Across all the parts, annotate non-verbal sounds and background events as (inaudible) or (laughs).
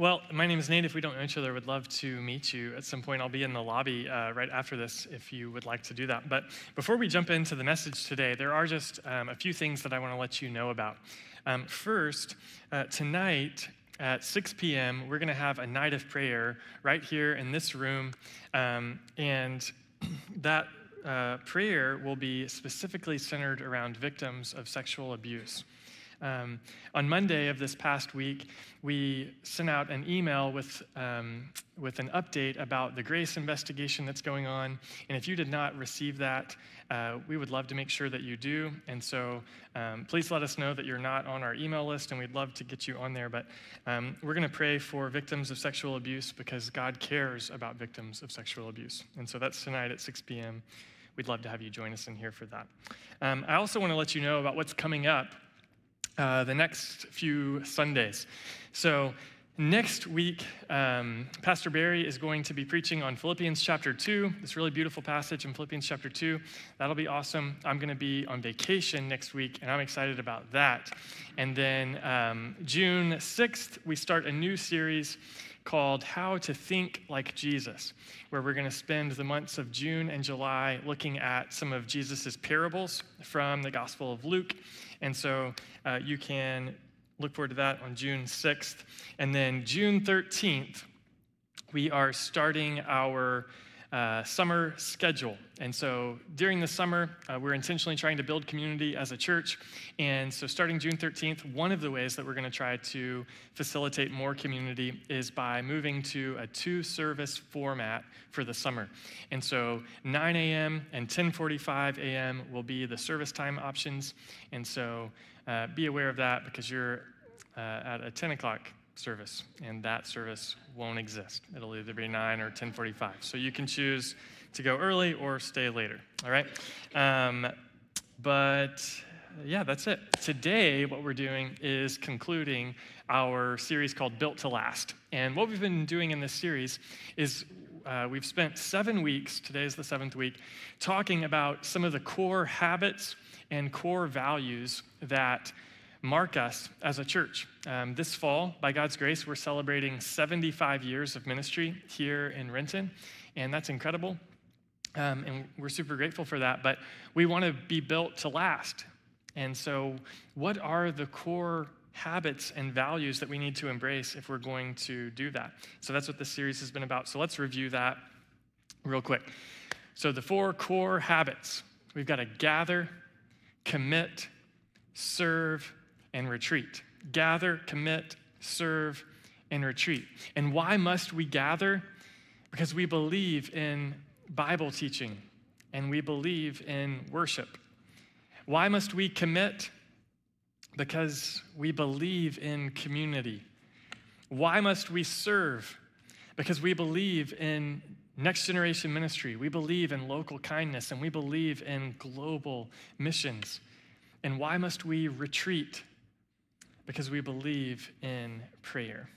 Well, my name is Nate. If we don't know each other, would love to meet you at some point. I'll be in the lobby uh, right after this if you would like to do that. But before we jump into the message today, there are just um, a few things that I want to let you know about. Um, first, uh, tonight at 6 p.m., we're going to have a night of prayer right here in this room. Um, and (clears throat) that uh, prayer will be specifically centered around victims of sexual abuse. Um, on Monday of this past week, we sent out an email with, um, with an update about the Grace investigation that's going on. And if you did not receive that, uh, we would love to make sure that you do. And so um, please let us know that you're not on our email list, and we'd love to get you on there. But um, we're going to pray for victims of sexual abuse because God cares about victims of sexual abuse. And so that's tonight at 6 p.m. We'd love to have you join us in here for that. Um, I also want to let you know about what's coming up uh, the next few Sundays. So, next week, um, Pastor Barry is going to be preaching on Philippians chapter 2, this really beautiful passage in Philippians chapter 2. That'll be awesome. I'm going to be on vacation next week, and I'm excited about that. And then um, June 6th, we start a new series called How to Think Like Jesus, where we're going to spend the months of June and July looking at some of Jesus' parables from the Gospel of Luke. And so uh, you can look forward to that on June 6th. And then June 13th, we are starting our uh, summer schedule. And so during the summer, uh, we're intentionally trying to build community as a church. And so starting June 13th, one of the ways that we're going to try to facilitate more community is by moving to a two service format for the summer. And so 9 a.m. and 10:45 a.m. will be the service time options. And so uh, be aware of that because you're uh, at a 10 o'clock service, and that service won't exist. It'll either be 9 or 10:45. So you can choose to go early or stay later. All right. Um, but yeah, that's it. Today, what we're doing is concluding our series called Built to Last. And what we've been doing in this series is uh, we've spent seven weeks, today is the seventh week, talking about some of the core habits and core values that mark us as a church. Um, this fall, by God's grace, we're celebrating 75 years of ministry here in Renton, and that's incredible. Um, and we're super grateful for that, but we want to be built to last. And so, what are the core habits and values that we need to embrace if we're going to do that? So, that's what this series has been about. So, let's review that real quick. So, the four core habits we've got to gather, commit, serve, and retreat. Gather, commit, serve, and retreat. And why must we gather? Because we believe in Bible teaching and we believe in worship. Why must we commit? Because we believe in community. Why must we serve? Because we believe in next generation ministry. We believe in local kindness and we believe in global missions. And why must we retreat? Because we believe in prayer.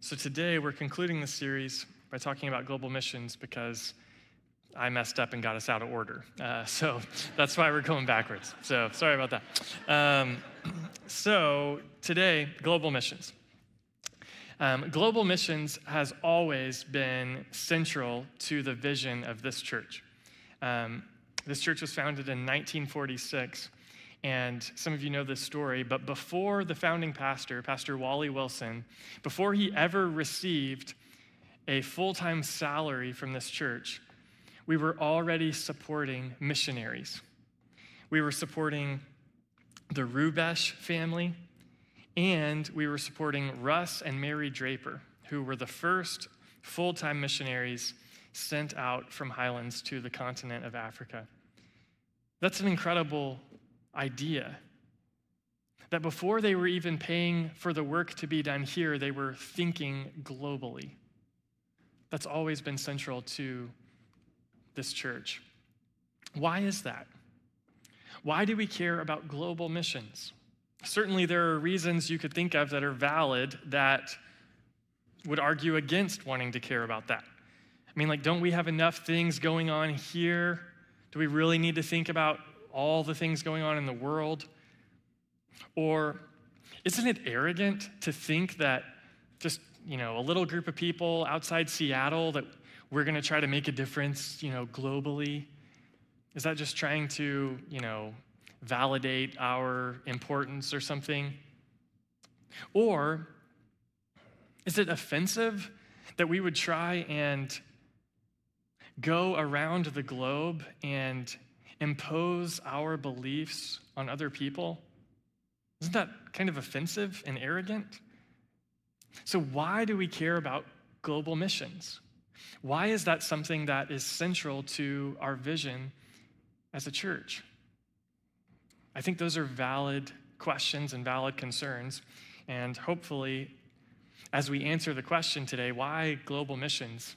So today we're concluding the series by talking about global missions because I messed up and got us out of order. Uh, so (laughs) that's why we're going backwards. So sorry about that. Um, (clears throat) so today, global missions. Um, global missions has always been central to the vision of this church. Um, this church was founded in 1946 and some of you know this story, but before the founding pastor, Pastor Wally Wilson, before he ever received a full time salary from this church, we were already supporting missionaries. We were supporting the Rubesh family, and we were supporting Russ and Mary Draper, who were the first full time missionaries sent out from Highlands to the continent of Africa. That's an incredible idea. That before they were even paying for the work to be done here, they were thinking globally. That's always been central to this church. Why is that? Why do we care about global missions? Certainly, there are reasons you could think of that are valid that would argue against wanting to care about that. I mean, like, don't we have enough things going on here? Do we really need to think about all the things going on in the world? Or isn't it arrogant to think that just, you know, a little group of people outside Seattle that we're going to try to make a difference, you know, globally? Is that just trying to, you know, validate our importance or something? Or is it offensive that we would try and go around the globe and impose our beliefs on other people? Isn't that kind of offensive and arrogant? So, why do we care about global missions? Why is that something that is central to our vision as a church? I think those are valid questions and valid concerns. And hopefully, as we answer the question today, why global missions,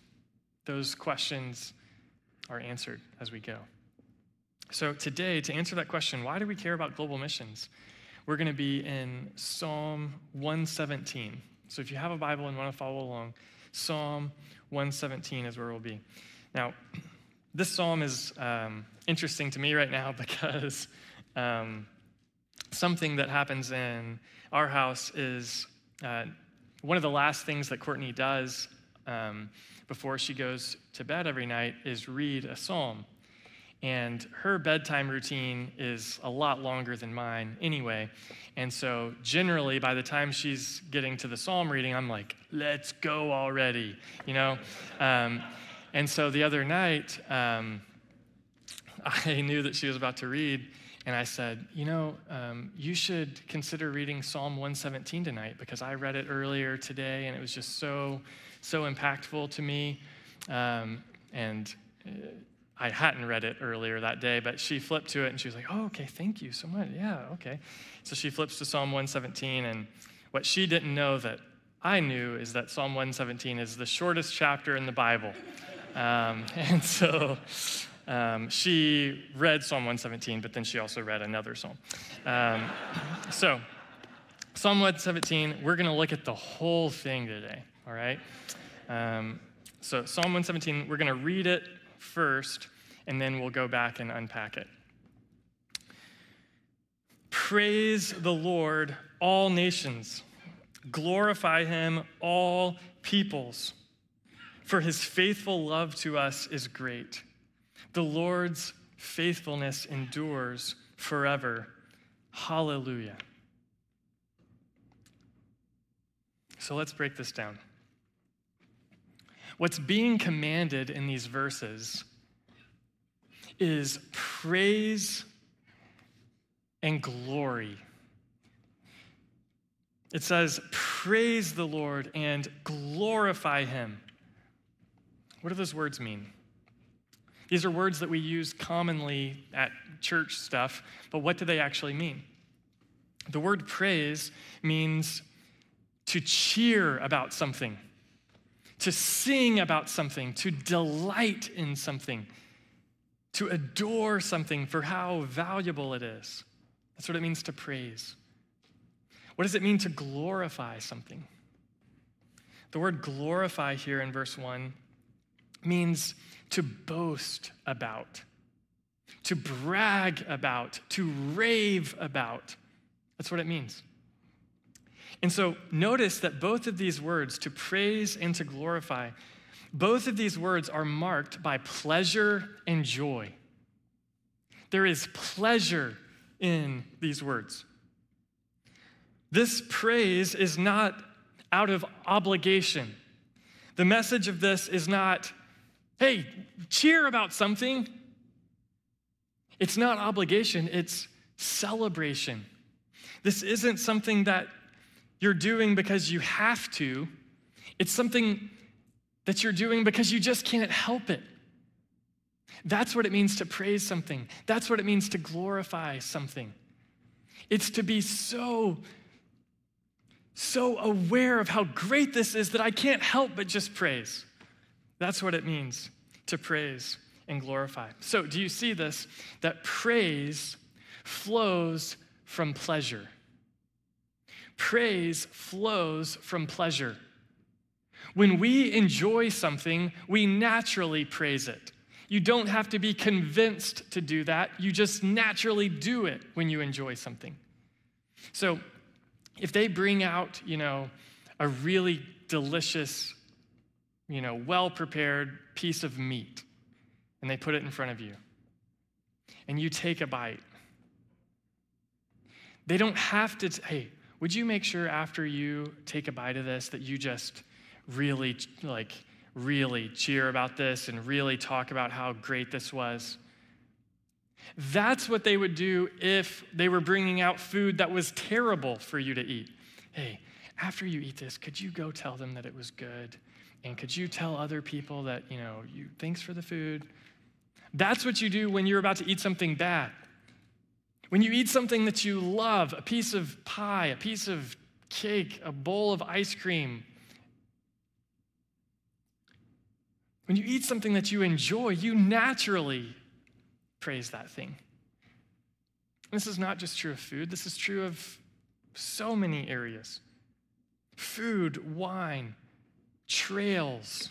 those questions are answered as we go. So, today, to answer that question, why do we care about global missions? We're going to be in Psalm 117. So, if you have a Bible and want to follow along, Psalm 117 is where we'll be. Now, this psalm is um, interesting to me right now (laughs) because um, something that happens in our house is uh, one of the last things that Courtney does um, before she goes to bed every night is read a psalm. And her bedtime routine is a lot longer than mine anyway. And so, generally, by the time she's getting to the psalm reading, I'm like, let's go already, you know? Um, and so the other night, um, (laughs) I knew that she was about to read, and I said, You know, um, you should consider reading Psalm 117 tonight because I read it earlier today, and it was just so, so impactful to me. Um, and uh, I hadn't read it earlier that day, but she flipped to it and she was like, Oh, okay, thank you so much. Yeah, okay. So she flips to Psalm 117, and what she didn't know that I knew is that Psalm 117 is the shortest chapter in the Bible. (laughs) Um, and so um, she read Psalm 117, but then she also read another psalm. Um, so, Psalm 117, we're going to look at the whole thing today, all right? Um, so, Psalm 117, we're going to read it first, and then we'll go back and unpack it. Praise the Lord, all nations. Glorify him, all peoples. For his faithful love to us is great. The Lord's faithfulness endures forever. Hallelujah. So let's break this down. What's being commanded in these verses is praise and glory. It says, Praise the Lord and glorify him. What do those words mean? These are words that we use commonly at church stuff, but what do they actually mean? The word praise means to cheer about something to sing about something, to delight in something, to adore something for how valuable it is. That's what it means to praise. What does it mean to glorify something? The word glorify here in verse 1 means to boast about, to brag about, to rave about. That's what it means. And so notice that both of these words, to praise and to glorify, both of these words are marked by pleasure and joy. There is pleasure in these words. This praise is not out of obligation. The message of this is not, hey, cheer about something. It's not obligation, it's celebration. This isn't something that you're doing because you have to, it's something that you're doing because you just can't help it. That's what it means to praise something. That's what it means to glorify something. It's to be so, so aware of how great this is that I can't help but just praise. That's what it means to praise and glorify. So, do you see this? That praise flows from pleasure. Praise flows from pleasure. When we enjoy something, we naturally praise it. You don't have to be convinced to do that. You just naturally do it when you enjoy something. So, if they bring out, you know, a really delicious, you know, well prepared piece of meat, and they put it in front of you. And you take a bite. They don't have to, t- hey, would you make sure after you take a bite of this that you just really, like, really cheer about this and really talk about how great this was? That's what they would do if they were bringing out food that was terrible for you to eat. Hey, after you eat this, could you go tell them that it was good? And could you tell other people that, you know, you thanks for the food? That's what you do when you're about to eat something bad. When you eat something that you love, a piece of pie, a piece of cake, a bowl of ice cream, when you eat something that you enjoy, you naturally praise that thing. This is not just true of food, this is true of so many areas. Food, wine, trails,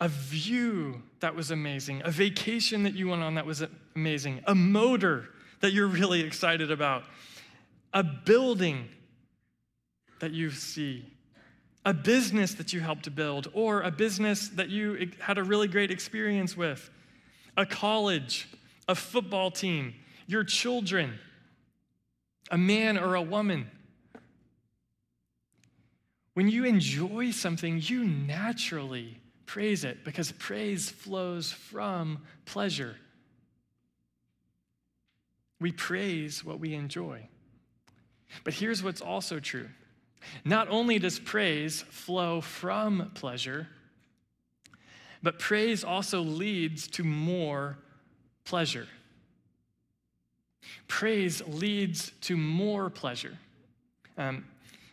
a view that was amazing, a vacation that you went on that was amazing, a motor that you're really excited about, a building that you see, a business that you helped to build, or a business that you had a really great experience with, a college, a football team, your children, a man or a woman. When you enjoy something, you naturally praise it because praise flows from pleasure. We praise what we enjoy. But here's what's also true not only does praise flow from pleasure, but praise also leads to more pleasure. Praise leads to more pleasure. Um,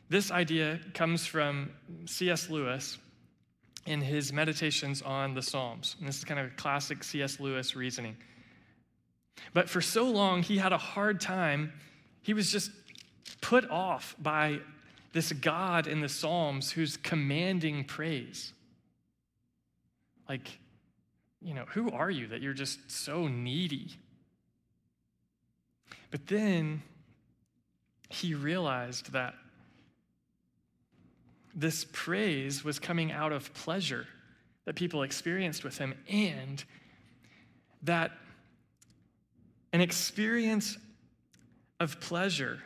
this idea comes from C.S. Lewis, in his meditations on the Psalms. And this is kind of a classic C.S. Lewis reasoning. But for so long, he had a hard time. He was just put off by this God in the Psalms who's commanding praise. Like, you know, who are you that you're just so needy? But then he realized that this praise was coming out of pleasure that people experienced with him, and that an experience of pleasure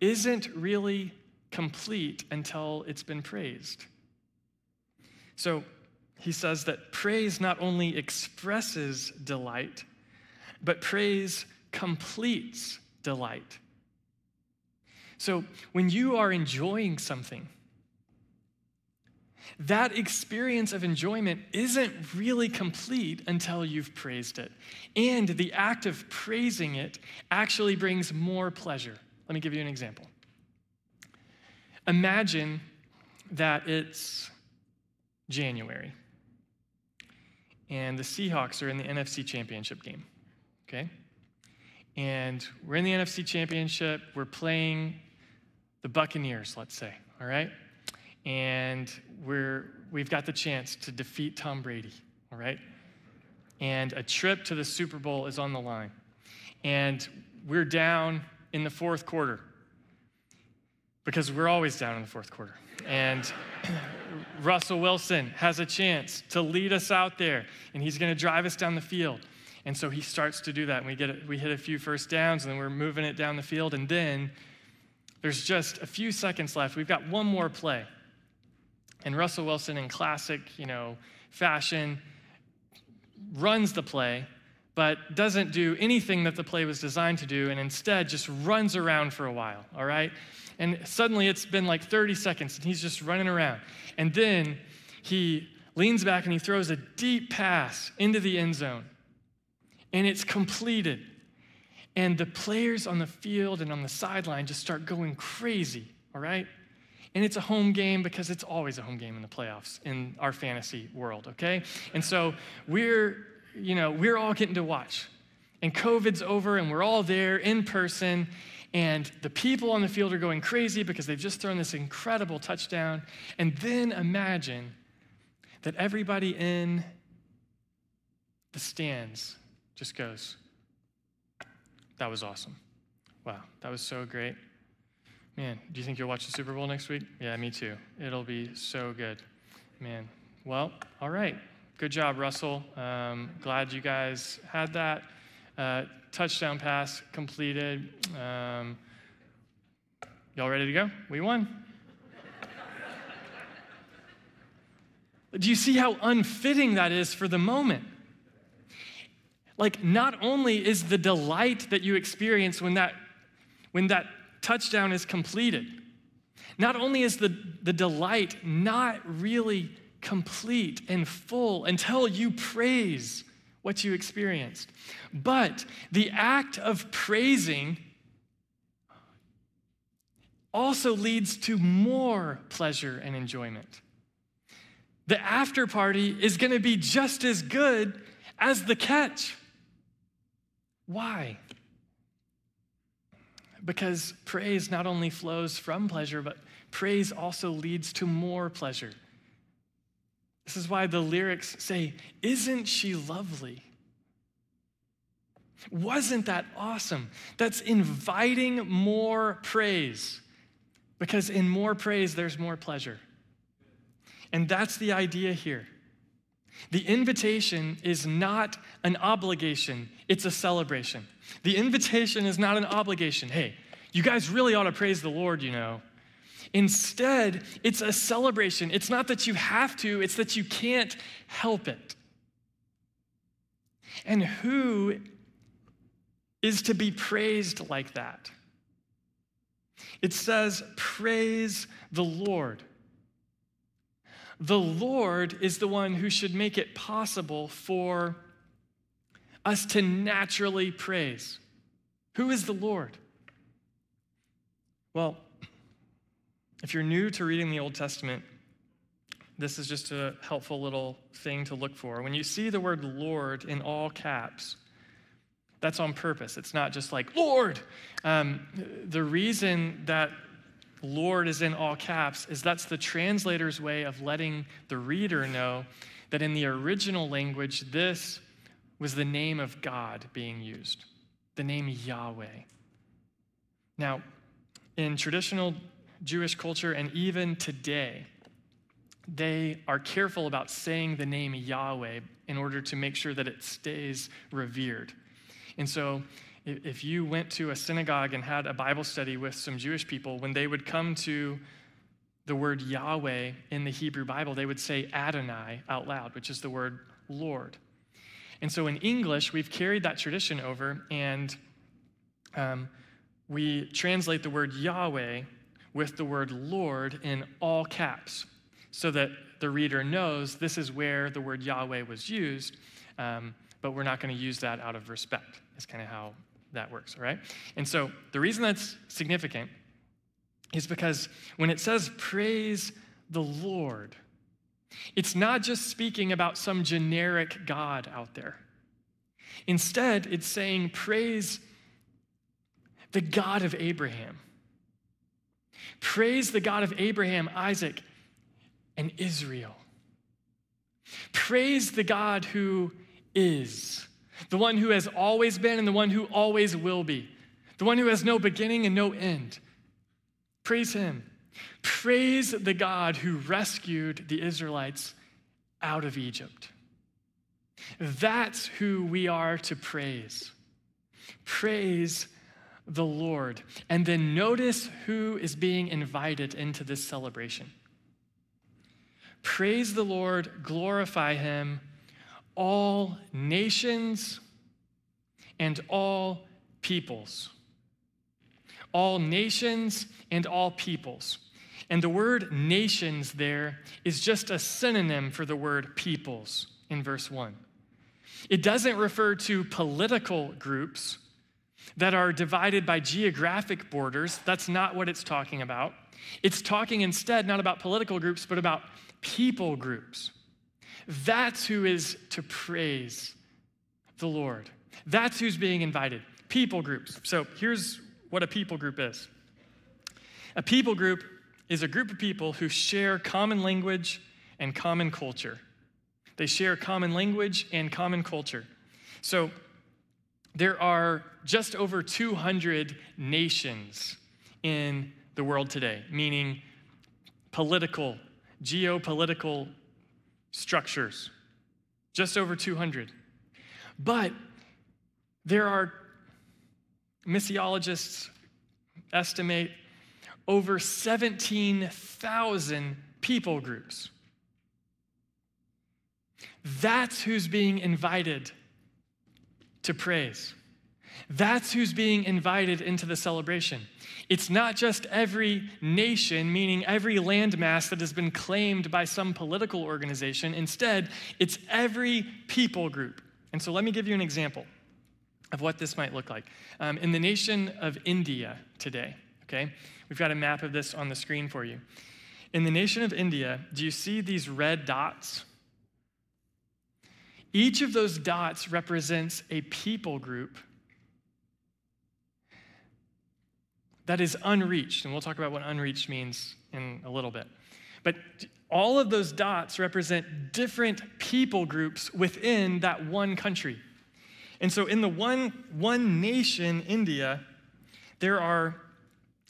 isn't really complete until it's been praised. So he says that praise not only expresses delight, but praise completes delight. So when you are enjoying something, that experience of enjoyment isn't really complete until you've praised it. And the act of praising it actually brings more pleasure. Let me give you an example. Imagine that it's January and the Seahawks are in the NFC Championship game, okay? And we're in the NFC Championship, we're playing the Buccaneers, let's say, all right? And we're, we've got the chance to defeat Tom Brady, all right? And a trip to the Super Bowl is on the line. And we're down in the fourth quarter because we're always down in the fourth quarter. And (coughs) Russell Wilson has a chance to lead us out there, and he's going to drive us down the field. And so he starts to do that, and we, get a, we hit a few first downs, and then we're moving it down the field. And then there's just a few seconds left. We've got one more play. And Russell Wilson, in classic, you know, fashion, runs the play, but doesn't do anything that the play was designed to do, and instead just runs around for a while, all right? And suddenly it's been like 30 seconds, and he's just running around. And then he leans back and he throws a deep pass into the end zone, and it's completed. And the players on the field and on the sideline just start going crazy, all right? And it's a home game because it's always a home game in the playoffs in our fantasy world, okay? And so we're, you know, we're all getting to watch. And COVID's over and we're all there in person. And the people on the field are going crazy because they've just thrown this incredible touchdown. And then imagine that everybody in the stands just goes, That was awesome. Wow, that was so great. Man, do you think you'll watch the Super Bowl next week? Yeah, me too. It'll be so good. Man. Well, all right. Good job, Russell. Um, glad you guys had that. Uh, touchdown pass completed. Um, y'all ready to go? We won. Do you see how unfitting that is for the moment? Like, not only is the delight that you experience when that, when that touchdown is completed, not only is the, the delight not really complete and full until you praise what you experienced, but the act of praising also leads to more pleasure and enjoyment. The after party is going to be just as good as the catch. Why? Because praise not only flows from pleasure, but praise also leads to more pleasure. This is why the lyrics say, Isn't she lovely? Wasn't that awesome? That's inviting more praise. Because in more praise, there's more pleasure. And that's the idea here. The invitation is not an obligation, it's a celebration. The invitation is not an obligation. Hey, you guys really ought to praise the Lord, you know. Instead, it's a celebration. It's not that you have to, it's that you can't help it. And who is to be praised like that? It says, Praise the Lord. The Lord is the one who should make it possible for us to naturally praise. Who is the Lord? Well, if you're new to reading the Old Testament, this is just a helpful little thing to look for. When you see the word Lord in all caps, that's on purpose. It's not just like, Lord. Um, the reason that Lord is in all caps is that's the translator's way of letting the reader know that in the original language, this was the name of God being used, the name Yahweh. Now, in traditional Jewish culture and even today, they are careful about saying the name Yahweh in order to make sure that it stays revered. And so, if you went to a synagogue and had a Bible study with some Jewish people, when they would come to the word Yahweh in the Hebrew Bible, they would say Adonai out loud, which is the word Lord. And so in English, we've carried that tradition over and um, we translate the word Yahweh with the word Lord in all caps so that the reader knows this is where the word Yahweh was used, um, but we're not going to use that out of respect. That's kind of how that works, all right? And so the reason that's significant is because when it says praise the Lord, it's not just speaking about some generic God out there. Instead, it's saying praise the God of Abraham. Praise the God of Abraham, Isaac, and Israel. Praise the God who is the one who has always been and the one who always will be, the one who has no beginning and no end. Praise him. Praise the God who rescued the Israelites out of Egypt. That's who we are to praise. Praise the Lord. And then notice who is being invited into this celebration. Praise the Lord, glorify him all nations and all peoples. All nations and all peoples. And the word nations there is just a synonym for the word peoples in verse 1. It doesn't refer to political groups that are divided by geographic borders. That's not what it's talking about. It's talking instead not about political groups, but about people groups. That's who is to praise the Lord. That's who's being invited. People groups. So here's what a people group is a people group is a group of people who share common language and common culture. They share common language and common culture. So there are just over 200 nations in the world today, meaning political, geopolitical structures, just over 200. But there are missiologists estimate over 17,000 people groups. That's who's being invited to praise. That's who's being invited into the celebration. It's not just every nation, meaning every landmass that has been claimed by some political organization. Instead, it's every people group. And so let me give you an example of what this might look like. Um, in the nation of India today, okay, we've got a map of this on the screen for you. In the nation of India, do you see these red dots? Each of those dots represents a people group that is unreached. And we'll talk about what unreached means in a little bit. But all of those dots represent different people groups within that one country. And so in the one, one nation, India, there are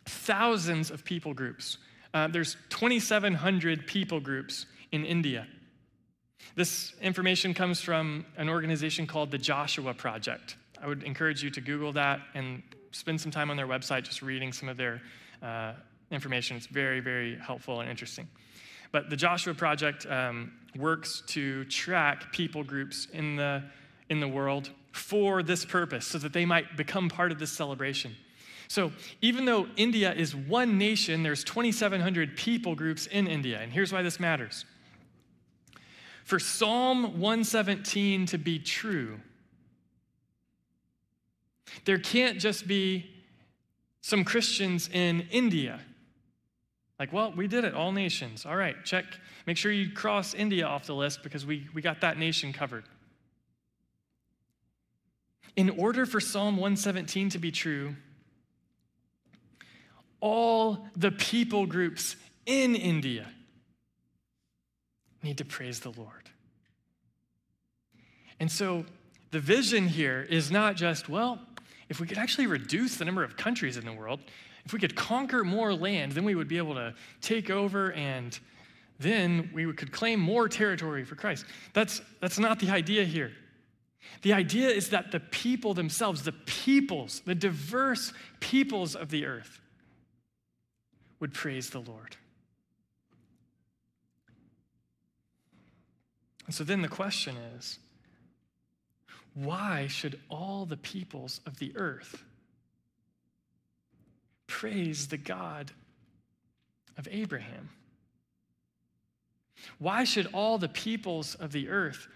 thousands of people groups. Uh, there's 2,700 people groups in India. This information comes from an organization called the Joshua Project. I would encourage you to Google that and spend some time on their website just reading some of their uh, information. It's very, very helpful and interesting. But the Joshua Project um, works to track people groups in the, in the world for this purpose, so that they might become part of this celebration. So, even though India is one nation, there's 2,700 people groups in India. And here's why this matters. For Psalm 117 to be true, there can't just be some Christians in India. Like, well, we did it, all nations. All right, check. Make sure you cross India off the list because we, we got that nation covered. In order for Psalm 117 to be true, all the people groups in India need to praise the Lord. And so the vision here is not just, well, if we could actually reduce the number of countries in the world, if we could conquer more land, then we would be able to take over and then we could claim more territory for Christ. That's, that's not the idea here. The idea is that the people themselves, the peoples, the diverse peoples of the earth, would praise the Lord. And so then the question is why should all the peoples of the earth praise the God of Abraham? Why should all the peoples of the earth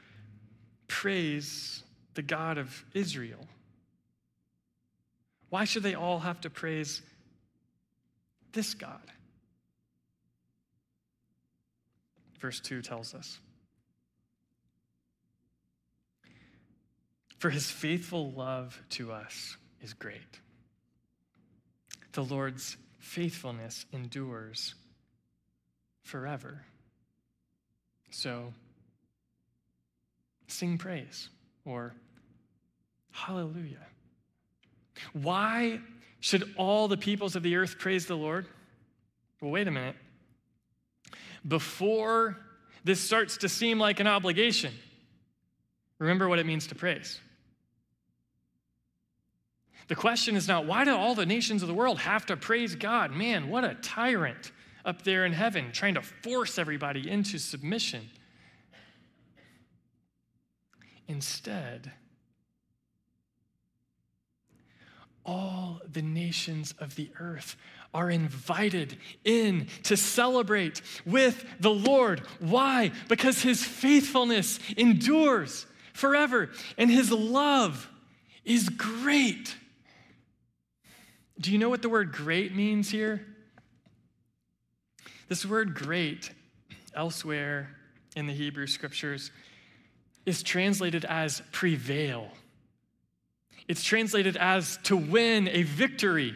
praise the God of Israel? Why should they all have to praise this God? Verse 2 tells us. For his faithful love to us is great. The Lord's faithfulness endures forever. So, sing praise or hallelujah. Why should all the peoples of the earth praise the Lord? Well, wait a minute. Before this starts to seem like an obligation, remember what it means to praise. The question is not, why do all the nations of the world have to praise God? Man, what a tyrant up there in heaven trying to force everybody into submission. Instead, all the nations of the earth are invited in to celebrate with the Lord. Why? Because his faithfulness endures forever and his love is great. Do you know what the word great means here? This word great, elsewhere in the Hebrew scriptures, is translated as prevail. It's translated as to win a victory.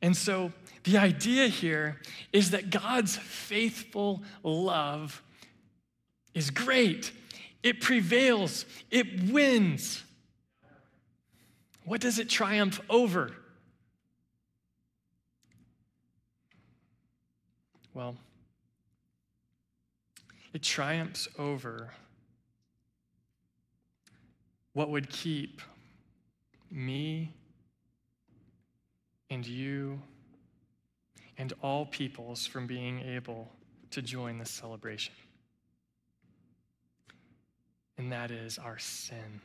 And so the idea here is that God's faithful love is great, it prevails, it wins. What does it triumph over? Well, it triumphs over what would keep me and you and all peoples from being able to join this celebration. And that is our sin.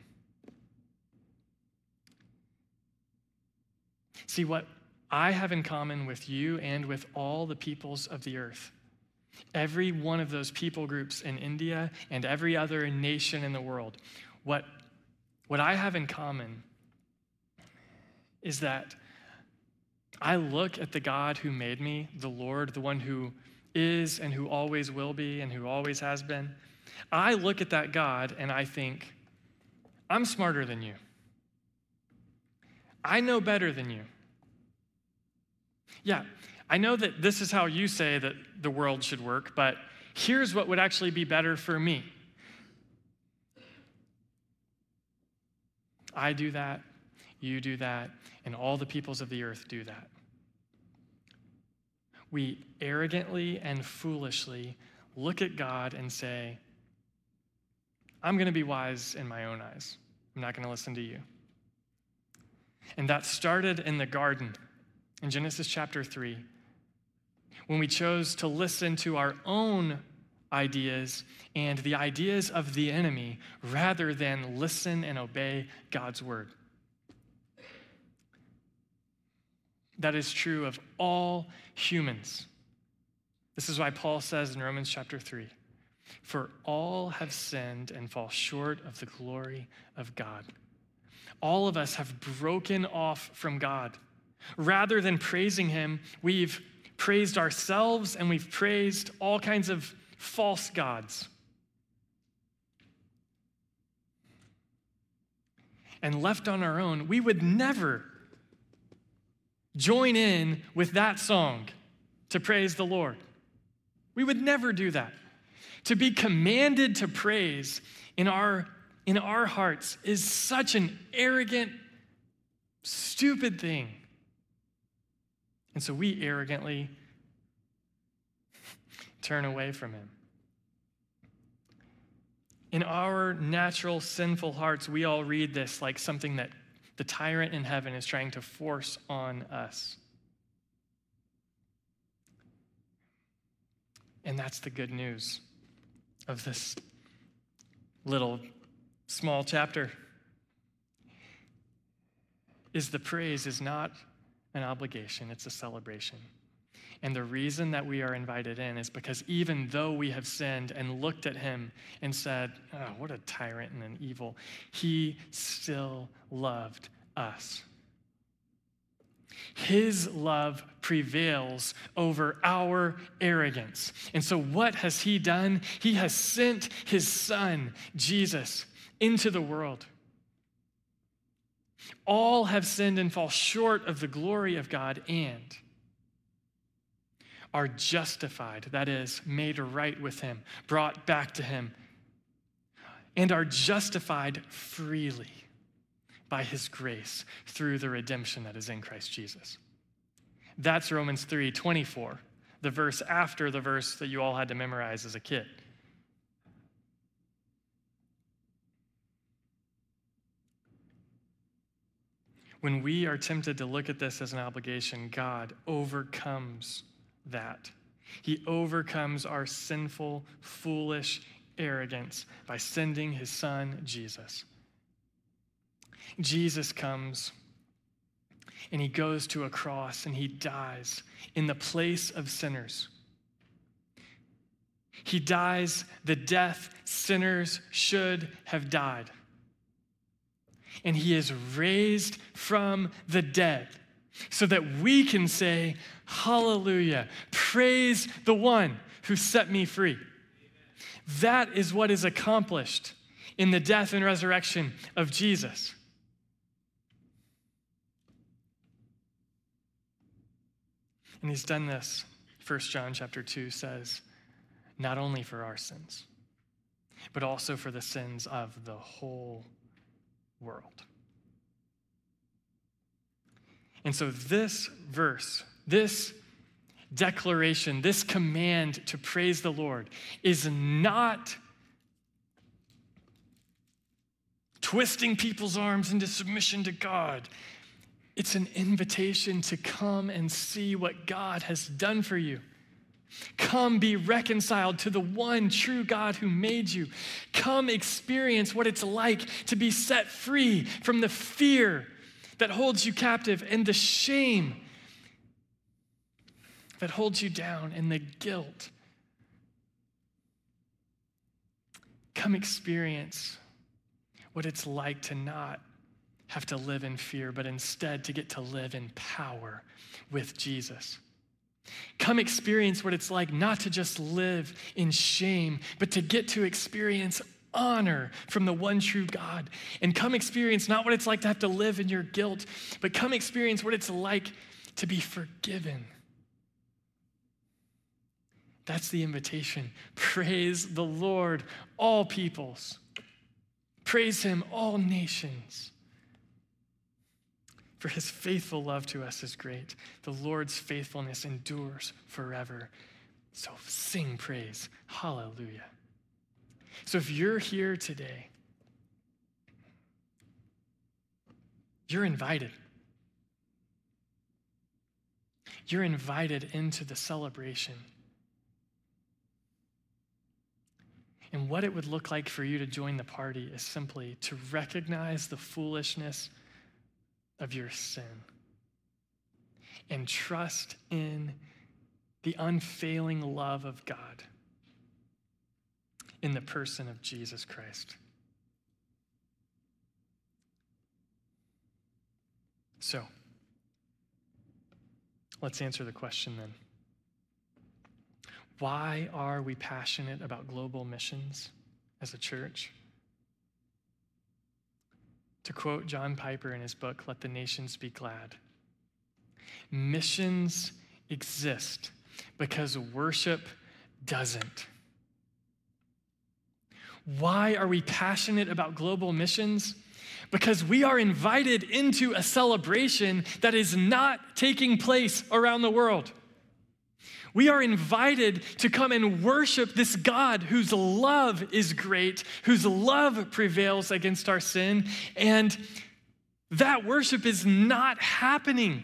See, what I have in common with you and with all the peoples of the earth, every one of those people groups in India and every other nation in the world, what, what I have in common is that I look at the God who made me, the Lord, the one who is and who always will be and who always has been. I look at that God and I think, I'm smarter than you. I know better than you. Yeah, I know that this is how you say that the world should work, but here's what would actually be better for me. I do that, you do that, and all the peoples of the earth do that. We arrogantly and foolishly look at God and say, I'm going to be wise in my own eyes. I'm not going to listen to you. And that started in the garden in Genesis chapter 3 when we chose to listen to our own ideas and the ideas of the enemy rather than listen and obey God's word. That is true of all humans. This is why Paul says in Romans chapter 3 For all have sinned and fall short of the glory of God. All of us have broken off from God. Rather than praising Him, we've praised ourselves and we've praised all kinds of false gods. And left on our own, we would never join in with that song to praise the Lord. We would never do that. To be commanded to praise in our, in our hearts is such an arrogant, stupid thing. And so we arrogantly turn away from Him. In our natural sinful hearts, we all read this like something that the tyrant in heaven is trying to force on us. And that's the good news of this little small chapter is the praise is not an obligation, it's a celebration. And the reason that we are invited in is because even though we have sinned and looked at him and said, oh, what a tyrant and an evil, he still loved us. His love prevails over our arrogance. And so, what has He done? He has sent His Son, Jesus, into the world. All have sinned and fall short of the glory of God and are justified, that is, made right with Him, brought back to Him, and are justified freely by His grace through the redemption that is in Christ Jesus. That's Romans 3 24, the verse after the verse that you all had to memorize as a kid. When we are tempted to look at this as an obligation, God overcomes that. He overcomes our sinful, foolish arrogance by sending his son, Jesus. Jesus comes and he goes to a cross and he dies in the place of sinners. He dies the death sinners should have died and he is raised from the dead so that we can say, Hallelujah, praise the one who set me free. That is what is accomplished in the death and resurrection of Jesus. And he's done this. 1 John chapter 2 says, not only for our sins, but also for the sins of the whole world. And so, this verse, this declaration, this command to praise the Lord is not twisting people's arms into submission to God. It's an invitation to come and see what God has done for you. Come be reconciled to the one true God who made you. Come experience what it's like to be set free from the fear that holds you captive and the shame that holds you down and the guilt. Come experience what it's like to not have to live in fear, but instead to get to live in power with Jesus. Come experience what it's like not to just live in shame, but to get to experience honor from the one true God. And come experience not what it's like to have to live in your guilt, but come experience what it's like to be forgiven. That's the invitation. Praise the Lord, all peoples. Praise him, all nations. For his faithful love to us is great. The Lord's faithfulness endures forever. So sing praise. Hallelujah. So if you're here today, you're invited. You're invited into the celebration. And what it would look like for you to join the party is simply to recognize the foolishness of your sin and trust in the unfailing love of God in the person of Jesus Christ. So, let's answer the question then. Why are we passionate about global missions as a church? To quote John Piper in his book, Let the Nations Be Glad, missions exist because worship doesn't. Why are we passionate about global missions? Because we are invited into a celebration that is not taking place around the world. We are invited to come and worship this God whose love is great, whose love prevails against our sin, and that worship is not happening.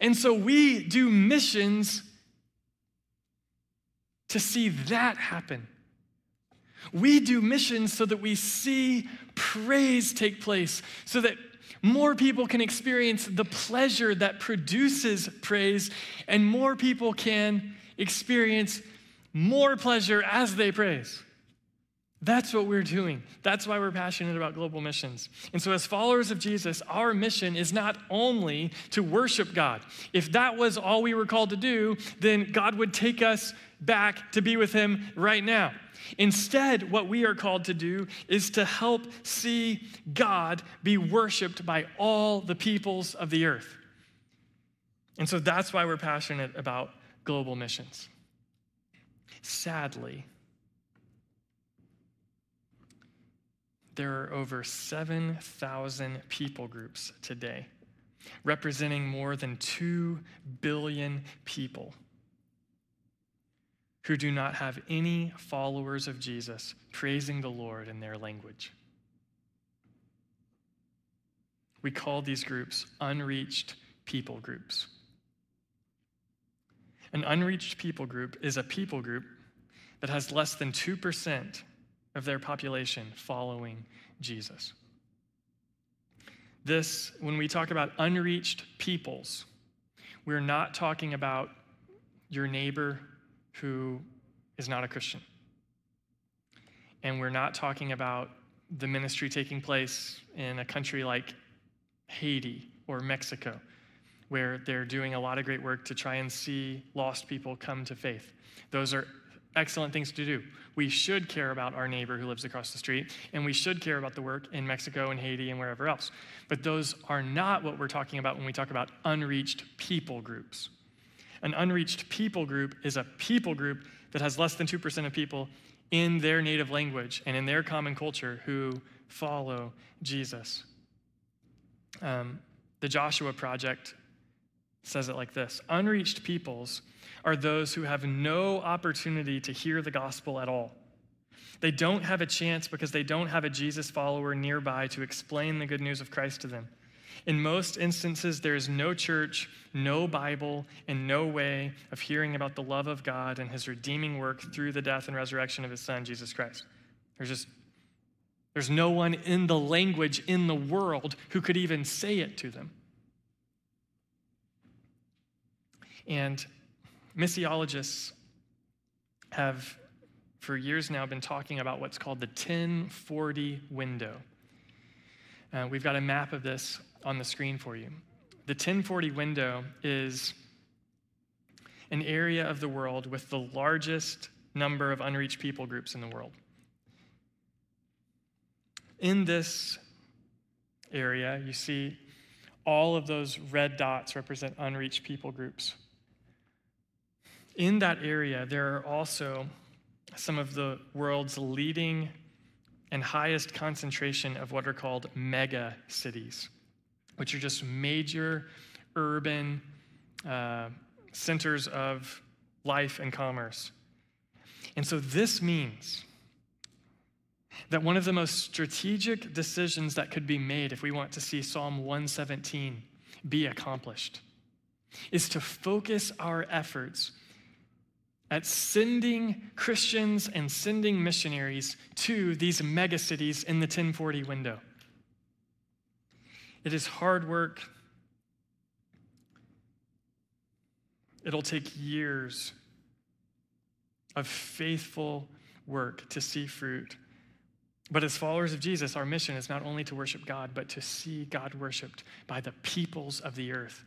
And so we do missions to see that happen. We do missions so that we see praise take place, so that more people can experience the pleasure that produces praise, and more people can experience more pleasure as they praise. That's what we're doing. That's why we're passionate about global missions. And so, as followers of Jesus, our mission is not only to worship God. If that was all we were called to do, then God would take us back to be with Him right now. Instead, what we are called to do is to help see God be worshiped by all the peoples of the earth. And so that's why we're passionate about global missions. Sadly, there are over 7,000 people groups today, representing more than 2 billion people who do not have any followers of Jesus praising the Lord in their language. We call these groups unreached people groups. An unreached people group is a people group that has less than 2% of their population following Jesus. This, when we talk about unreached peoples, we're not talking about your neighbor who is not a Christian. And we're not talking about the ministry taking place in a country like Haiti or Mexico, where they're doing a lot of great work to try and see lost people come to faith. Those are excellent things to do. We should care about our neighbor who lives across the street, and we should care about the work in Mexico and Haiti and wherever else. But those are not what we're talking about when we talk about unreached people groups. An unreached people group is a people group that has less than 2% of people in their native language and in their common culture who follow Jesus. Um, the Joshua Project says it like this Unreached peoples are those who have no opportunity to hear the gospel at all. They don't have a chance because they don't have a Jesus follower nearby to explain the good news of Christ to them. In most instances, there is no church, no Bible, and no way of hearing about the love of God and his redeeming work through the death and resurrection of his son, Jesus Christ. There's just there's no one in the language in the world who could even say it to them. And missiologists have for years now been talking about what's called the 1040 window. Uh, we've got a map of this on the screen for you. The 1040 window is an area of the world with the largest number of unreached people groups in the world. In this area, you see all of those red dots represent unreached people groups. In that area, there are also some of the world's leading and highest concentration of what are called mega cities, which are just major urban uh, centers of life and commerce. And so this means that one of the most strategic decisions that could be made if we want to see Psalm 117 be accomplished is to focus our efforts at sending Christians and sending missionaries to these megacities in the 1040 window. It is hard work. It'll take years of faithful work to see fruit. But as followers of Jesus, our mission is not only to worship God, but to see God worshiped by the peoples of the earth.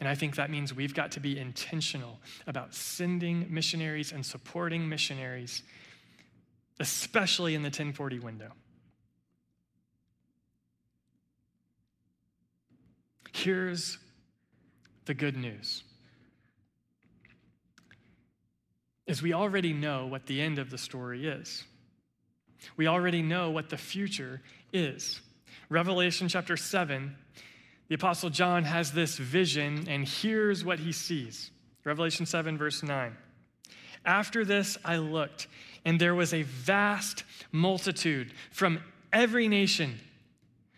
And I think that means we've got to be intentional about sending missionaries and supporting missionaries, especially in the 1040 window. Here's the good news. Is we already know what the end of the story is. We already know what the future is. Revelation chapter 7 the Apostle John has this vision, and here's what he sees Revelation 7, verse 9. After this, I looked, and there was a vast multitude from every nation,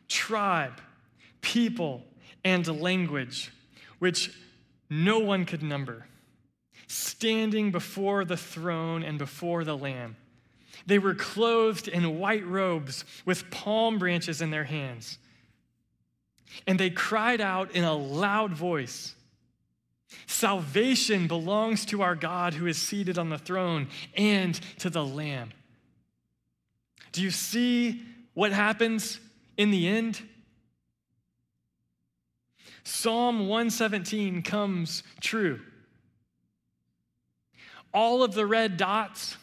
tribe, people, and language, which no one could number, standing before the throne and before the Lamb. They were clothed in white robes with palm branches in their hands. And they cried out in a loud voice Salvation belongs to our God who is seated on the throne and to the Lamb. Do you see what happens in the end? Psalm 117 comes true. All of the red dots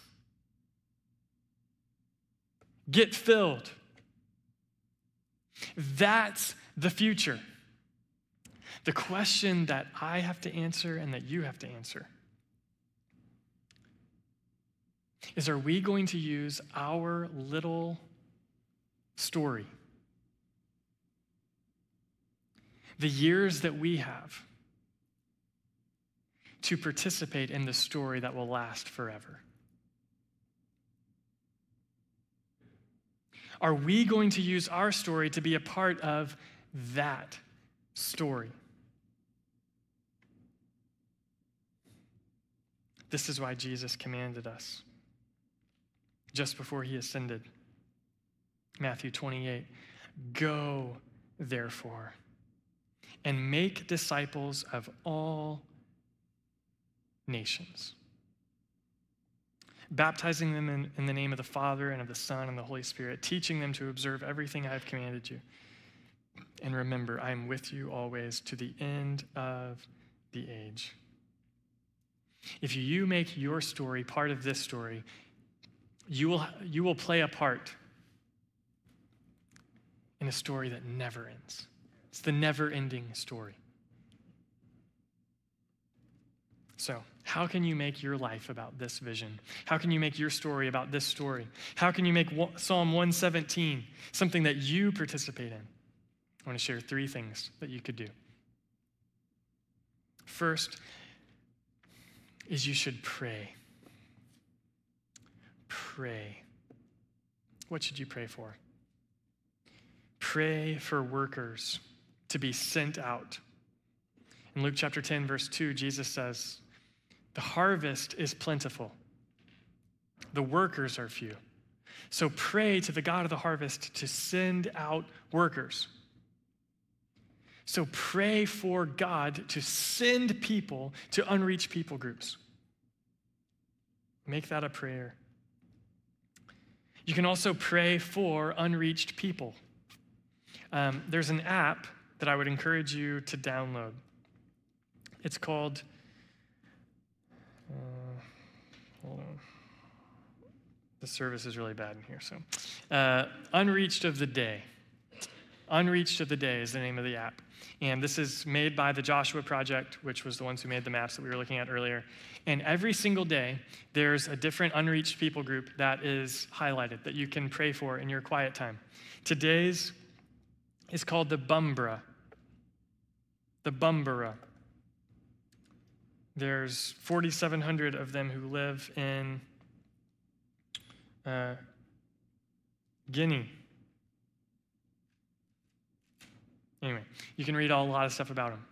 get filled. That's the future. The question that I have to answer and that you have to answer is are we going to use our little story, the years that we have, to participate in the story that will last forever? Are we going to use our story to be a part of that story. This is why Jesus commanded us just before he ascended. Matthew 28 Go, therefore, and make disciples of all nations, baptizing them in, in, the name of the Father and of the Son and the Holy Spirit, teaching them to observe everything I have commanded you. And remember, I am with you always to the end of the age. If you make your story part of this story, you will, you will play a part in a story that never ends. It's the never ending story. So, how can you make your life about this vision? How can you make your story about this story? How can you make Psalm 117 something that you participate in? I want to share three things that you could do. First is you should pray. Pray. What should you pray for? Pray for workers to be sent out. In Luke chapter 10, verse 2, Jesus says, The harvest is plentiful, the workers are few. So pray to the God of the harvest to send out workers. So pray for God to send people to unreached people groups. Make that a prayer. You can also pray for unreached people. Um, there's an app that I would encourage you to download. It's called, uh, hold on. The service is really bad in here. So, uh, Unreached of the Day. Unreached of the Day is the name of the app. And this is made by the Joshua Project, which was the ones who made the maps that we were looking at earlier. And every single day, there's a different unreached people group that is highlighted that you can pray for in your quiet time. Today's is called the Bumbra. The Bumbara. There's 4,700 of them who live in uh, Guinea. Anyway, you can read a lot of stuff about them.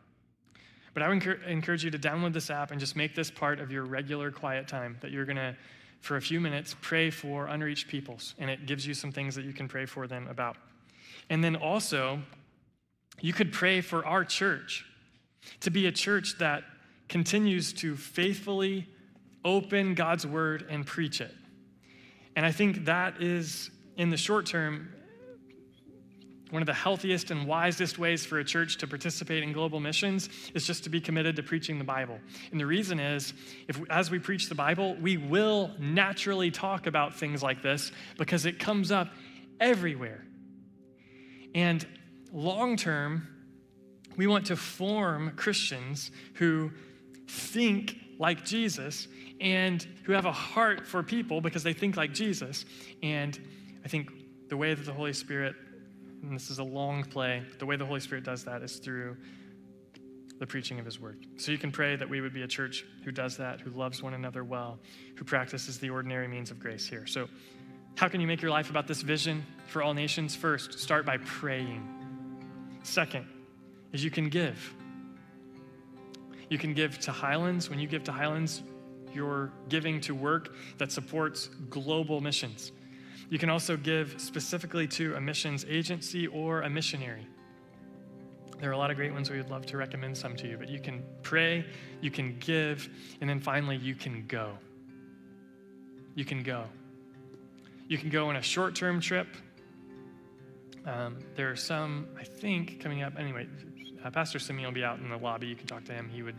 But I would encourage you to download this app and just make this part of your regular quiet time that you're going to, for a few minutes, pray for unreached peoples. And it gives you some things that you can pray for them about. And then also, you could pray for our church to be a church that continues to faithfully open God's word and preach it. And I think that is, in the short term, one of the healthiest and wisest ways for a church to participate in global missions is just to be committed to preaching the Bible. And the reason is, if as we preach the Bible, we will naturally talk about things like this because it comes up everywhere. And long term, we want to form Christians who think like Jesus and who have a heart for people because they think like Jesus. And I think the way that the Holy Spirit and this is a long play. The way the Holy Spirit does that is through the preaching of His Word. So you can pray that we would be a church who does that, who loves one another well, who practices the ordinary means of grace here. So, how can you make your life about this vision for all nations? First, start by praying. Second, is you can give. You can give to Highlands. When you give to Highlands, you're giving to work that supports global missions. You can also give specifically to a missions agency or a missionary. There are a lot of great ones. We would love to recommend some to you, but you can pray, you can give, and then finally, you can go. You can go. You can go on a short term trip. Um, there are some, I think, coming up. Anyway, uh, Pastor Simeon will be out in the lobby. You can talk to him. He would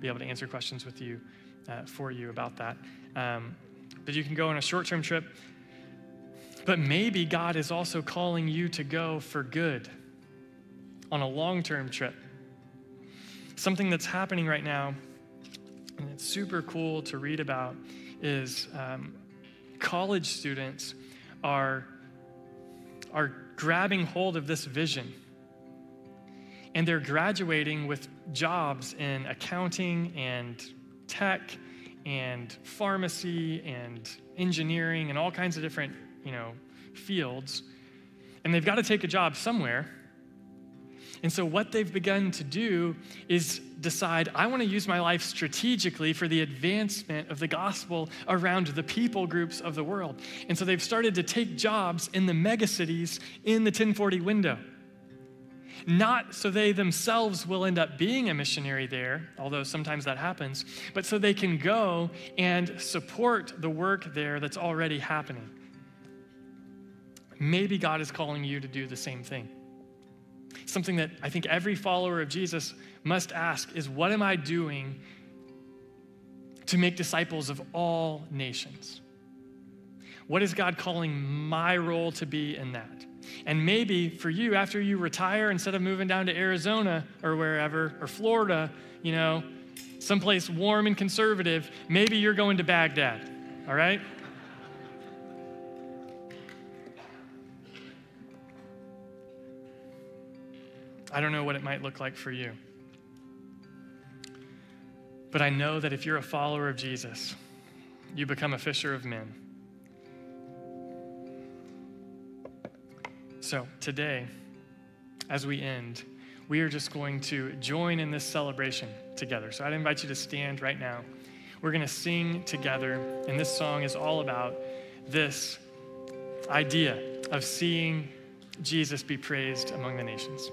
be able to answer questions with you, uh, for you about that. Um, but you can go on a short term trip. But maybe God is also calling you to go for good on a long term trip. Something that's happening right now, and it's super cool to read about, is um, college students are, are grabbing hold of this vision. And they're graduating with jobs in accounting and tech and pharmacy and engineering and all kinds of different you know, fields, and they've got to take a job somewhere. And so, what they've begun to do is decide, I want to use my life strategically for the advancement of the gospel around the people groups of the world. And so, they've started to take jobs in the megacities in the 1040 window. Not so they themselves will end up being a missionary there, although sometimes that happens, but so they can go and support the work there that's already happening. Maybe God is calling you to do the same thing. Something that I think every follower of Jesus must ask is what am I doing to make disciples of all nations? What is God calling my role to be in that? And maybe for you, after you retire, instead of moving down to Arizona or wherever, or Florida, you know, someplace warm and conservative, maybe you're going to Baghdad, all right? I don't know what it might look like for you. But I know that if you're a follower of Jesus, you become a fisher of men. So today, as we end, we are just going to join in this celebration together. So I'd invite you to stand right now. We're going to sing together, and this song is all about this idea of seeing Jesus be praised among the nations.